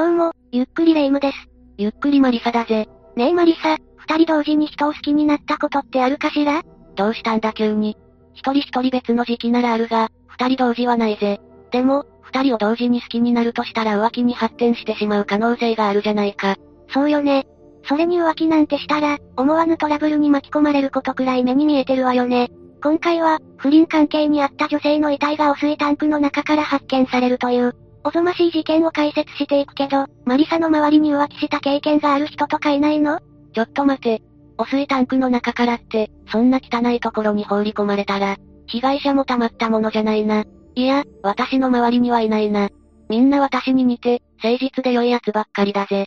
どうも、ゆっくりレ夢ムです。ゆっくりマリサだぜ。ねえマリサ、二人同時に人を好きになったことってあるかしら？どうしたんだ急に。一人一人別の時期ならあるが、二人同時はないぜ。でも、二人を同時に好きになるとしたら浮気に発展してしまう可能性があるじゃないか。そうよね。それに浮気なんてしたら、思わぬトラブルに巻き込まれることくらい目に見えてるわよね。今回は、不倫関係にあった女性の遺体が汚水タンクの中から発見されるという、おぞましい事件を解説していくけど、マリサの周りに浮気した経験がある人とかいないの？ちょっと待て。汚水タンクの中からって、そんな汚いところに放り込まれたら、被害者も溜まったものじゃないな。いや、私の周りにはいないな。みんな私に似て、誠実で良い奴ばっかりだぜ。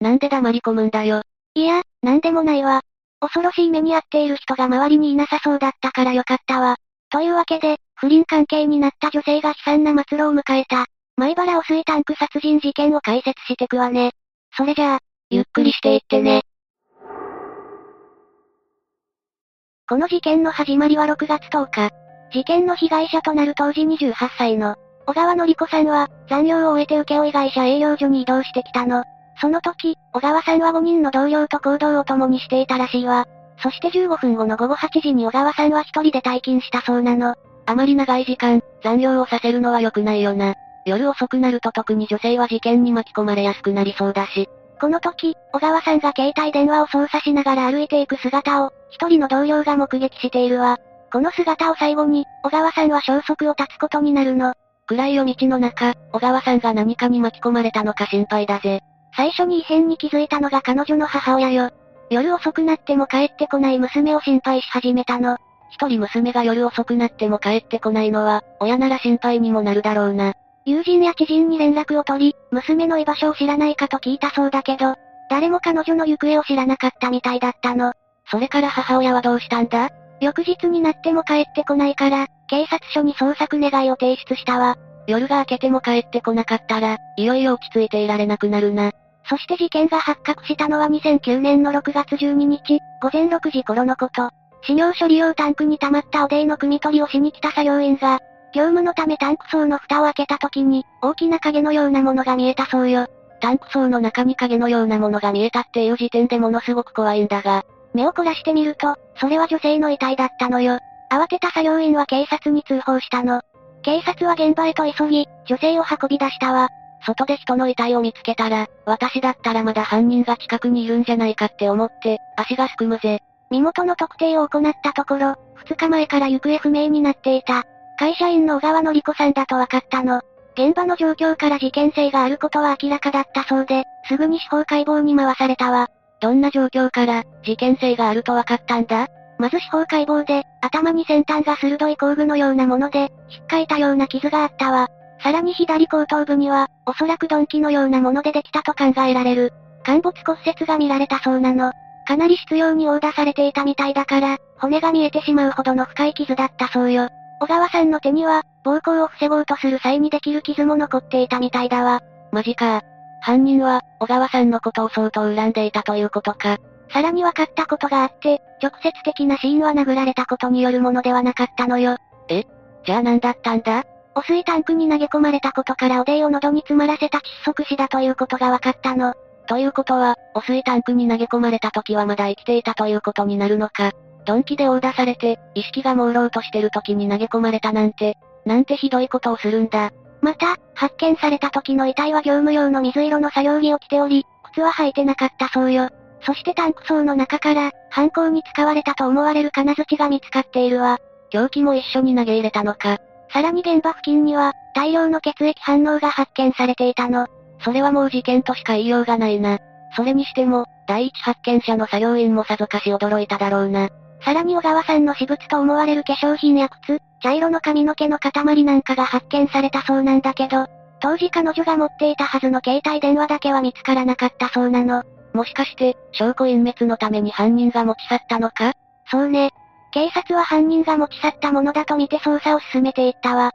なんで黙り込むんだよ。いや、なんでもないわ。恐ろしい目に遭っている人が周りにいなさそうだったからよかったわ。というわけで、不倫関係になった女性が悲惨な末路を迎えた、前原汚水タンク殺人事件を解説してくわね。それじゃあ、ゆっくりしていってね。この事件の始まりは6月10日。事件の被害者となる当時28歳の、小川のり子さんは、残業を終えて請負会社営業所に移動してきたの。その時、小川さんは5人の同僚と行動を共にしていたらしいわ。そして15分後の午後8時に小川さんは一人で退勤したそうなの。あまり長い時間、残業をさせるのは良くないよな。夜遅くなると特に女性は事件に巻き込まれやすくなりそうだし。この時、小川さんが携帯電話を操作しながら歩いていく姿を、一人の同僚が目撃しているわ。この姿を最後に、小川さんは消息を絶つことになるの。暗い夜道の中、小川さんが何かに巻き込まれたのか心配だぜ。最初に異変に気づいたのが彼女の母親よ。夜遅くなっても帰ってこない娘を心配し始めたの。一人娘が夜遅くなっても帰ってこないのは、親なら心配にもなるだろうな。友人や知人に連絡を取り、娘の居場所を知らないかと聞いたそうだけど、誰も彼女の行方を知らなかったみたいだったの。それから母親はどうしたんだ？翌日になっても帰ってこないから、警察署に捜索願いを提出したわ。夜が明けても帰ってこなかったら、いよいよ落ち着いていられなくなるな。そして事件が発覚したのは2009年の6月12日、午前6時頃のこと。死尿処理用タンクに溜まった汚泥の汲み取りをしに来た作業員が、業務のためタンク層の蓋を開けた時に、大きな影のようなものが見えたそうよ。タンク層の中に影のようなものが見えたっていう時点でものすごく怖いんだが、目を凝らしてみると、それは女性の遺体だったのよ。慌てた作業員は警察に通報したの。警察は現場へと急ぎ、女性を運び出したわ。外で人の遺体を見つけたら、私だったらまだ犯人が近くにいるんじゃないかって思って、足がすくむぜ。身元の特定を行ったところ、2日前から行方不明になっていた。会社員の小川の子さんだと分かったの。現場の状況から事件性があることは明らかだったそうで、すぐに司法解剖に回されたわ。どんな状況から、事件性があると分かったんだ？まず司法解剖で、頭に先端が鋭い工具のようなもので、引っかいたような傷があったわ。さらに左後頭部には、おそらく鈍器のようなものでできたと考えられる。陥没骨折が見られたそうなの。かなり執拗に殴打されていたみたいだから、骨が見えてしまうほどの深い傷だったそうよ。小川さんの手には、暴行を防ごうとする際にできる傷も残っていたみたいだわ。マジか。犯人は、小川さんのことを相当恨んでいたということか。さらに分かったことがあって、直接的な死因は殴られたことによるものではなかったのよ。え？じゃあ何だったんだ？汚水タンクに投げ込まれたことからおでいを喉に詰まらせた窒息死だということが分かったの。ということは、汚水タンクに投げ込まれた時はまだ生きていたということになるのか。鈍器で殴打されて、意識が朦朧としてる時に投げ込まれたなんて、なんてひどいことをするんだ。また、発見された時の遺体は業務用の水色の作業着を着ており、靴は履いてなかったそうよ。そしてタンク層の中から、犯行に使われたと思われる金槌が見つかっているわ。凶器も一緒に投げ入れたのか。さらに現場付近には、大量の血液反応が発見されていたの。それはもう事件としか言いようがないな。それにしても、第一発見者の作業員もさぞかし驚いただろうな。さらに小川さんの私物と思われる化粧品や靴、茶色の髪の毛の塊なんかが発見されたそうなんだけど、当時彼女が持っていたはずの携帯電話だけは見つからなかったそうなの。もしかして、証拠隠滅のために犯人が持ち去ったのか？そうね。警察は犯人が持ち去ったものだと見て捜査を進めていったわ。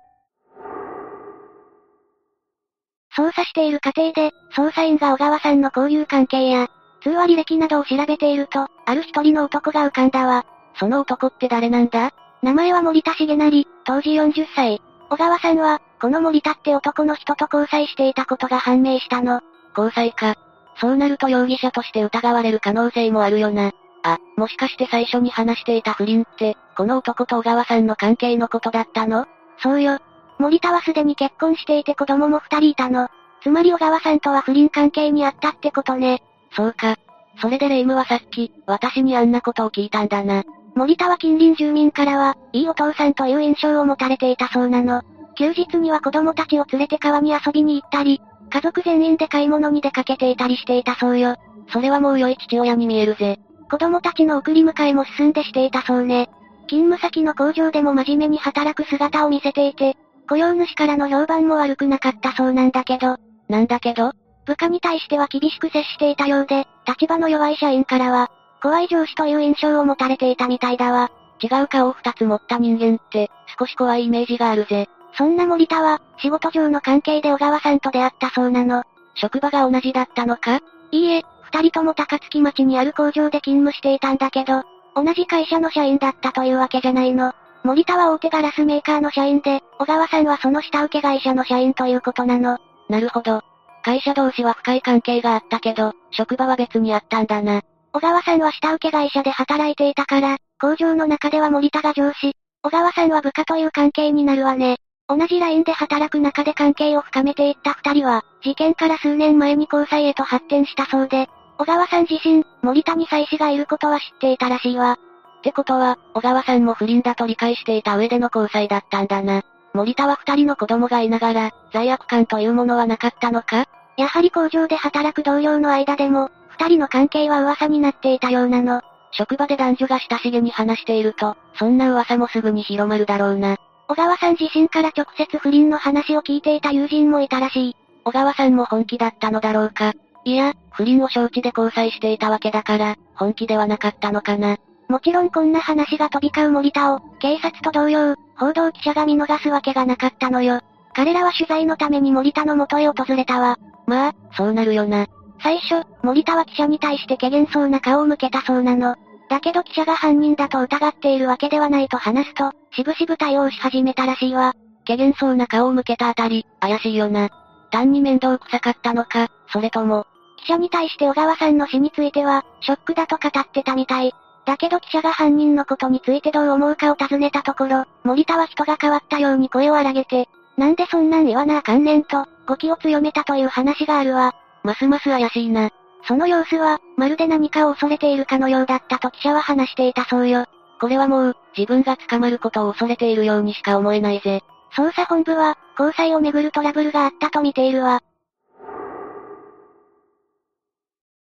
捜査している過程で、捜査員が小川さんの交友関係や、通話履歴などを調べていると、ある一人の男が浮かんだわ。その男って誰なんだ？名前は森田重成、当時40歳。小川さんは、この森田って男の人と交際していたことが判明したの。交際か。そうなると容疑者として疑われる可能性もあるよな。あ、もしかして最初に話していた不倫って、この男と小川さんの関係のことだったの？そうよ。森田はすでに結婚していて子供も二人いたの。つまり小川さんとは不倫関係にあったってことね。そうか。それでレイムはさっき、私にあんなことを聞いたんだな。森田は近隣住民からは、いいお父さんという印象を持たれていたそうなの。休日には子供たちを連れて川に遊びに行ったり、家族全員で買い物に出かけていたりしていたそうよ。それはもう良い父親に見えるぜ。子供たちの送り迎えも進んでしていたそうね。勤務先の工場でも真面目に働く姿を見せていて、雇用主からの評判も悪くなかったそうなんだけど、なんだけど？部下に対しては厳しく接していたようで、立場の弱い社員からは、怖い上司という印象を持たれていたみたいだわ。違う顔を二つ持った人間って、少し怖いイメージがあるぜ。そんな森田は、仕事上の関係で小川さんと出会ったそうなの。職場が同じだったのか？いいえ、二人とも高槻町にある工場で勤務していたんだけど、同じ会社の社員だったというわけじゃないの。森田は大手ガラスメーカーの社員で、小川さんはその下請け会社の社員ということなの。なるほど。会社同士は深い関係があったけど、職場は別にあったんだな。小川さんは下請け会社で働いていたから、工場の中では森田が上司、小川さんは部下という関係になるわね。同じラインで働く中で関係を深めていった二人は、事件から数年前に交際へと発展したそうで、小川さん自身、森田に妻子がいることは知っていたらしいわ。ってことは、小川さんも不倫だと理解していた上での交際だったんだな。森田は二人の子供がいながら、罪悪感というものはなかったのか？やはり工場で働く同僚の間でも、二人の関係は噂になっていたようなの。職場で男女が親しげに話していると、そんな噂もすぐに広まるだろうな。小川さん自身から直接不倫の話を聞いていた友人もいたらしい。小川さんも本気だったのだろうか？いや、不倫を承知で交際していたわけだから、本気ではなかったのかな。もちろんこんな話が飛び交う森田を、警察と同様、報道記者が見逃すわけがなかったのよ。彼らは取材のために森田の元へ訪れたわ。まあ、そうなるよな。最初、森田は記者に対して怪げそうな顔を向けたそうなの。だけど記者が犯人だと疑っているわけではないと話すと、しぶしぶ対応し始めたらしいわ。怪げそうな顔を向けたあたり、怪しいよな。単に面倒くさかったのか、それとも。記者に対して小川さんの死については、ショックだと語ってたみたい。だけど記者が犯人のことについてどう思うかを尋ねたところ、森田は人が変わったように声を荒げて、なんでそんなん言わなあかんねんと、語気を強めたという話があるわ。ますます怪しいな。その様子は、まるで何かを恐れているかのようだったと記者は話していたそうよ。これはもう、自分が捕まることを恐れているようにしか思えないぜ。捜査本部は、交際をめぐるトラブルがあったと見ているわ。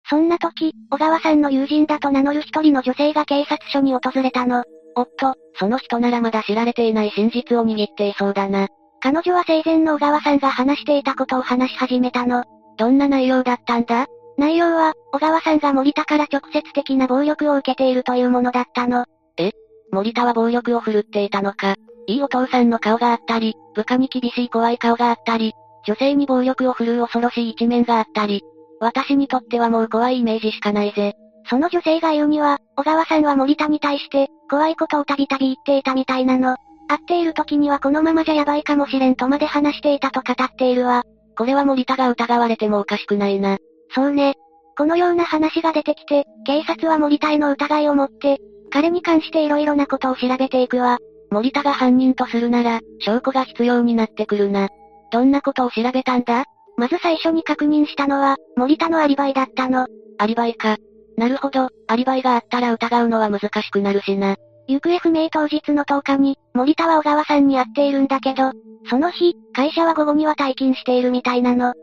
そんな時、小川さんの友人だと名乗る一人の女性が警察署に訪れたの。おっと、その人ならまだ知られていない真実を握っていそうだな。彼女は生前の小川さんが話していたことを話し始めたの。どんな内容だったんだ？内容は、小川さんが森田から直接的な暴力を受けているというものだったの。え？森田は暴力を振るっていたのか？いいお父さんの顔があったり、部下に厳しい怖い顔があったり、女性に暴力を振るう恐ろしい一面があったり、私にとってはもう怖いイメージしかないぜ。その女性が言うには、小川さんは森田に対して、怖いことをたびたび言っていたみたいなの。会っている時にはこのままじゃやばいかもしれんとまで話していたと語っているわ。これは森田が疑われてもおかしくないな。そうね。このような話が出てきて、警察は森田への疑いを持って、彼に関して色々なことを調べていくわ。森田が犯人とするなら、証拠が必要になってくるな。どんなことを調べたんだ？まず最初に確認したのは、森田のアリバイだったの。アリバイか。なるほど、アリバイがあったら疑うのは難しくなるしな。行方不明当日の10日に、森田は小川さんに会っているんだけど、その日、会社は午後には退勤しているみたいなの。ん？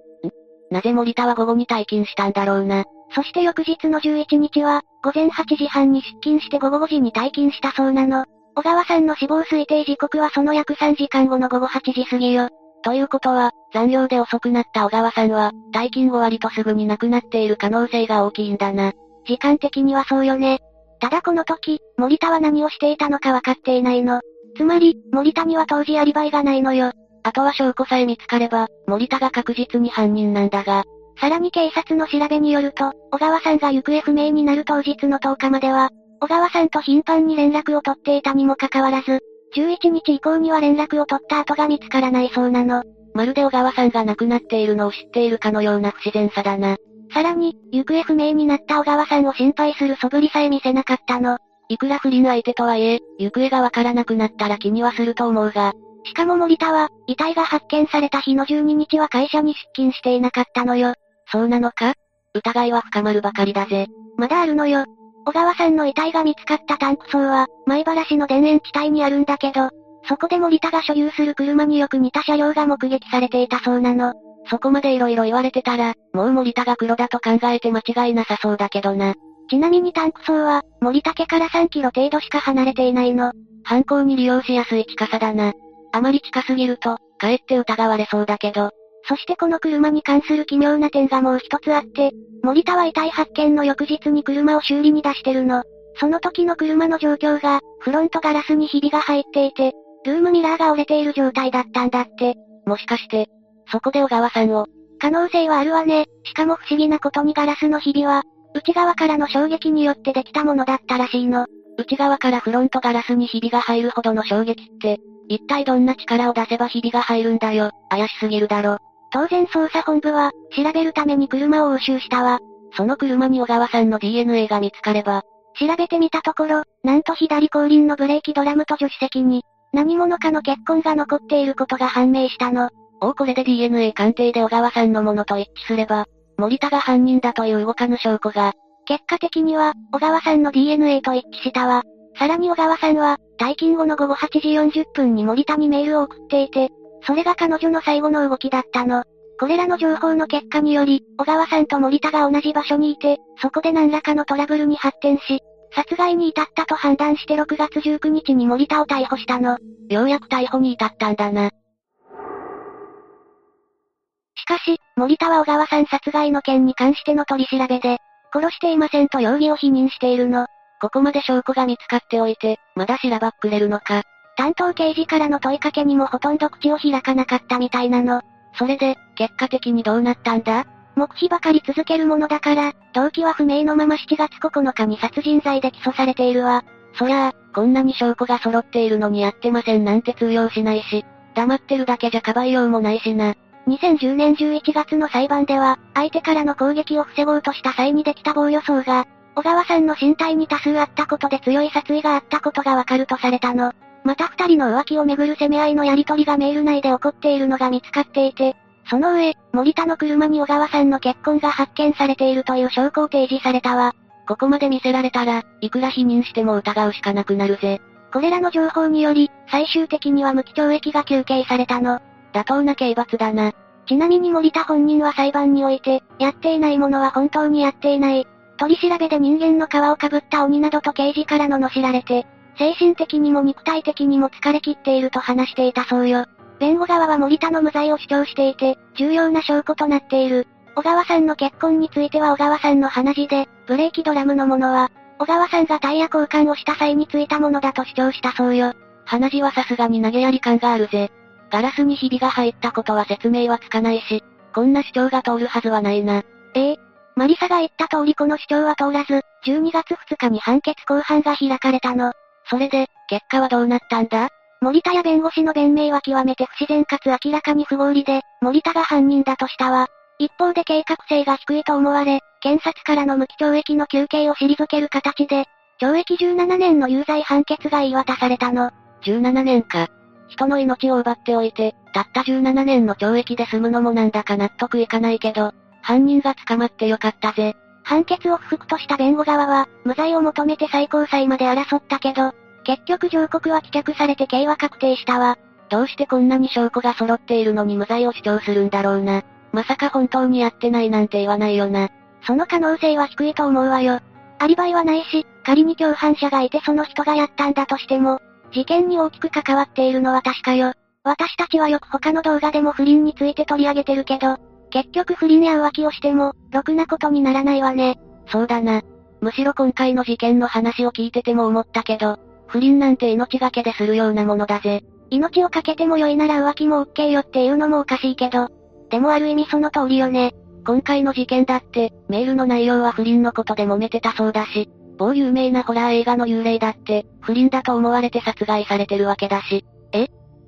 なぜ森田は午後に退勤したんだろうな。そして翌日の11日は、午前8時半に出勤して午後5時に退勤したそうなの。小川さんの死亡推定時刻はその約3時間後の午後8時過ぎよ。ということは、残業で遅くなった小川さんは、退勤後割とすぐに亡くなっている可能性が大きいんだな。時間的にはそうよね。ただこの時、森田は何をしていたのか分かっていないの。つまり、森田には当時アリバイがないのよ。あとは証拠さえ見つかれば、森田が確実に犯人なんだが。さらに警察の調べによると、小川さんが行方不明になる当日の10日までは、小川さんと頻繁に連絡を取っていたにもかかわらず、11日以降には連絡を取った後が見つからないそうなの。まるで小川さんが亡くなっているのを知っているかのような不自然さだな。さらに、行方不明になった小川さんを心配する素振りさえ見せなかったの。いくら不倫相手とはいえ、行方がわからなくなったら気にはすると思うが。しかも森田は、遺体が発見された日の12日は会社に出勤していなかったのよ。そうなのか？疑いは深まるばかりだぜ。まだあるのよ。小川さんの遺体が見つかったタンク層は、前原市の田園地帯にあるんだけど、そこで森田が所有する車によく似た車両が目撃されていたそうなの。そこまで色々言われてたら、もう森田が黒だと考えて間違いなさそうだけどな。ちなみにタンク層は、森田家から3キロ程度しか離れていないの。犯行に利用しやすい近さだな。あまり近すぎると、かえって疑われそうだけど。そしてこの車に関する奇妙な点がもう一つあって、森田は遺体発見の翌日に車を修理に出してるの。その時の車の状況が、フロントガラスにひびが入っていて、ルームミラーが折れている状態だったんだって。もしかして、そこで小川さんを？可能性はあるわね。しかも不思議なことにガラスのひびは、内側からの衝撃によってできたものだったらしいの。内側からフロントガラスにひびが入るほどの衝撃って、一体どんな力を出せばひびが入るんだよ。怪しすぎるだろ。当然捜査本部は、調べるために車を押収したわ。その車に小川さんの DNA が見つかれば、調べてみたところ、なんと左後輪のブレーキドラムと助手席に、何者かの血痕が残っていることが判明したの。おこれで DNA 鑑定で小川さんのものと一致すれば、森田が犯人だという動かぬ証拠が。結果的には、小川さんの DNA と一致したわ。さらに小川さんは、退勤後の午後8時40分に森田にメールを送っていて、それが彼女の最後の動きだったの。これらの情報の結果により、小川さんと森田が同じ場所にいて、そこで何らかのトラブルに発展し、殺害に至ったと判断して6月19日に森田を逮捕したの。ようやく逮捕に至ったんだな。しかし、森田は小川さん殺害の件に関しての取り調べで、殺していませんと容疑を否認しているの。ここまで証拠が見つかっておいて、まだしらばっくれるのか。担当刑事からの問いかけにもほとんど口を開かなかったみたいなの。それで、結果的にどうなったんだ？黙秘ばかり続けるものだから、動機は不明のまま7月9日に殺人罪で起訴されているわ。そりゃあ、こんなに証拠が揃っているのにやってませんなんて通用しないし、黙ってるだけじゃかばいようもないしな。2010年11月の裁判では、相手からの攻撃を防ごうとした際にできた防御層が、小川さんの身体に多数あったことで強い殺意があったことがわかるとされたの。また二人の浮気をめぐる攻め合いのやりとりがメール内で起こっているのが見つかっていて、その上、森田の車に小川さんの結婚が発見されているという証拠を提示されたわ。ここまで見せられたら、いくら否認しても疑うしかなくなるぜ。これらの情報により、最終的には無期懲役が求刑されたの。妥当な刑罰だな。ちなみに森田本人は裁判において、やっていないものは本当にやっていない。取り調べで人間の皮をかぶった鬼などと刑事からの罵られて、精神的にも肉体的にも疲れ切っていると話していたそうよ。弁護側は森田の無罪を主張していて、重要な証拠となっている。小川さんの結婚については小川さんの話で、ブレーキドラムのものは、小川さんがタイヤ交換をした際についたものだと主張したそうよ。話はさすがに投げやり感があるぜ。ガラスにひびが入ったことは説明はつかないし、こんな主張が通るはずはないな。ええ。マリサが言った通りこの主張は通らず、12月2日に判決公判が開かれたの。それで、結果はどうなったんだ？森田や弁護士の弁明は極めて不自然かつ明らかに不合理で、森田が犯人だとしたわ。一方で計画性が低いと思われ、検察からの無期懲役の求刑を退ける形で、懲役17年の有罪判決が言い渡されたの。17年か。人の命を奪っておいて、たった17年の懲役で済むのもなんだか納得いかないけど、犯人が捕まってよかったぜ。判決を不服とした弁護側は、無罪を求めて最高裁まで争ったけど、結局上告は棄却されて刑は確定したわ。どうしてこんなに証拠が揃っているのに無罪を主張するんだろうな。まさか本当にやってないなんて言わないよな。その可能性は低いと思うわよ。アリバイはないし、仮に共犯者がいてその人がやったんだとしても、事件に大きく関わっているのは確かよ。私たちはよく他の動画でも不倫について取り上げてるけど、結局不倫や浮気をしても、ろくなことにならないわね。そうだな。むしろ今回の事件の話を聞いてても思ったけど、不倫なんて命がけでするようなものだぜ。命をかけても良いなら浮気も OK よっていうのもおかしいけど。でもある意味その通りよね。今回の事件だって、メールの内容は不倫のことで揉めてたそうだし、某有名なホラー映画の幽霊だって、不倫だと思われて殺害されてるわけだし。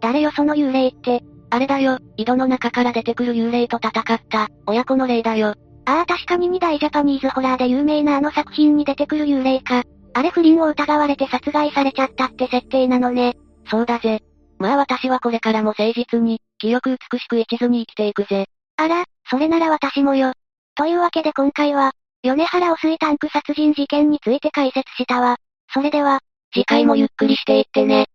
誰よその幽霊って？あれだよ、井戸の中から出てくる幽霊と戦った、親子の霊だよ。ああ確かに二大ジャパニーズホラーで有名なあの作品に出てくる幽霊か。あれ不倫を疑われて殺害されちゃったって設定なのね。そうだぜ。まあ私はこれからも誠実に、清く美しく一途に生きていくぜ。あら、それなら私もよ。というわけで今回は、米原汚水タンク殺人事件について解説したわ。それでは、次回もゆっくりしていってね。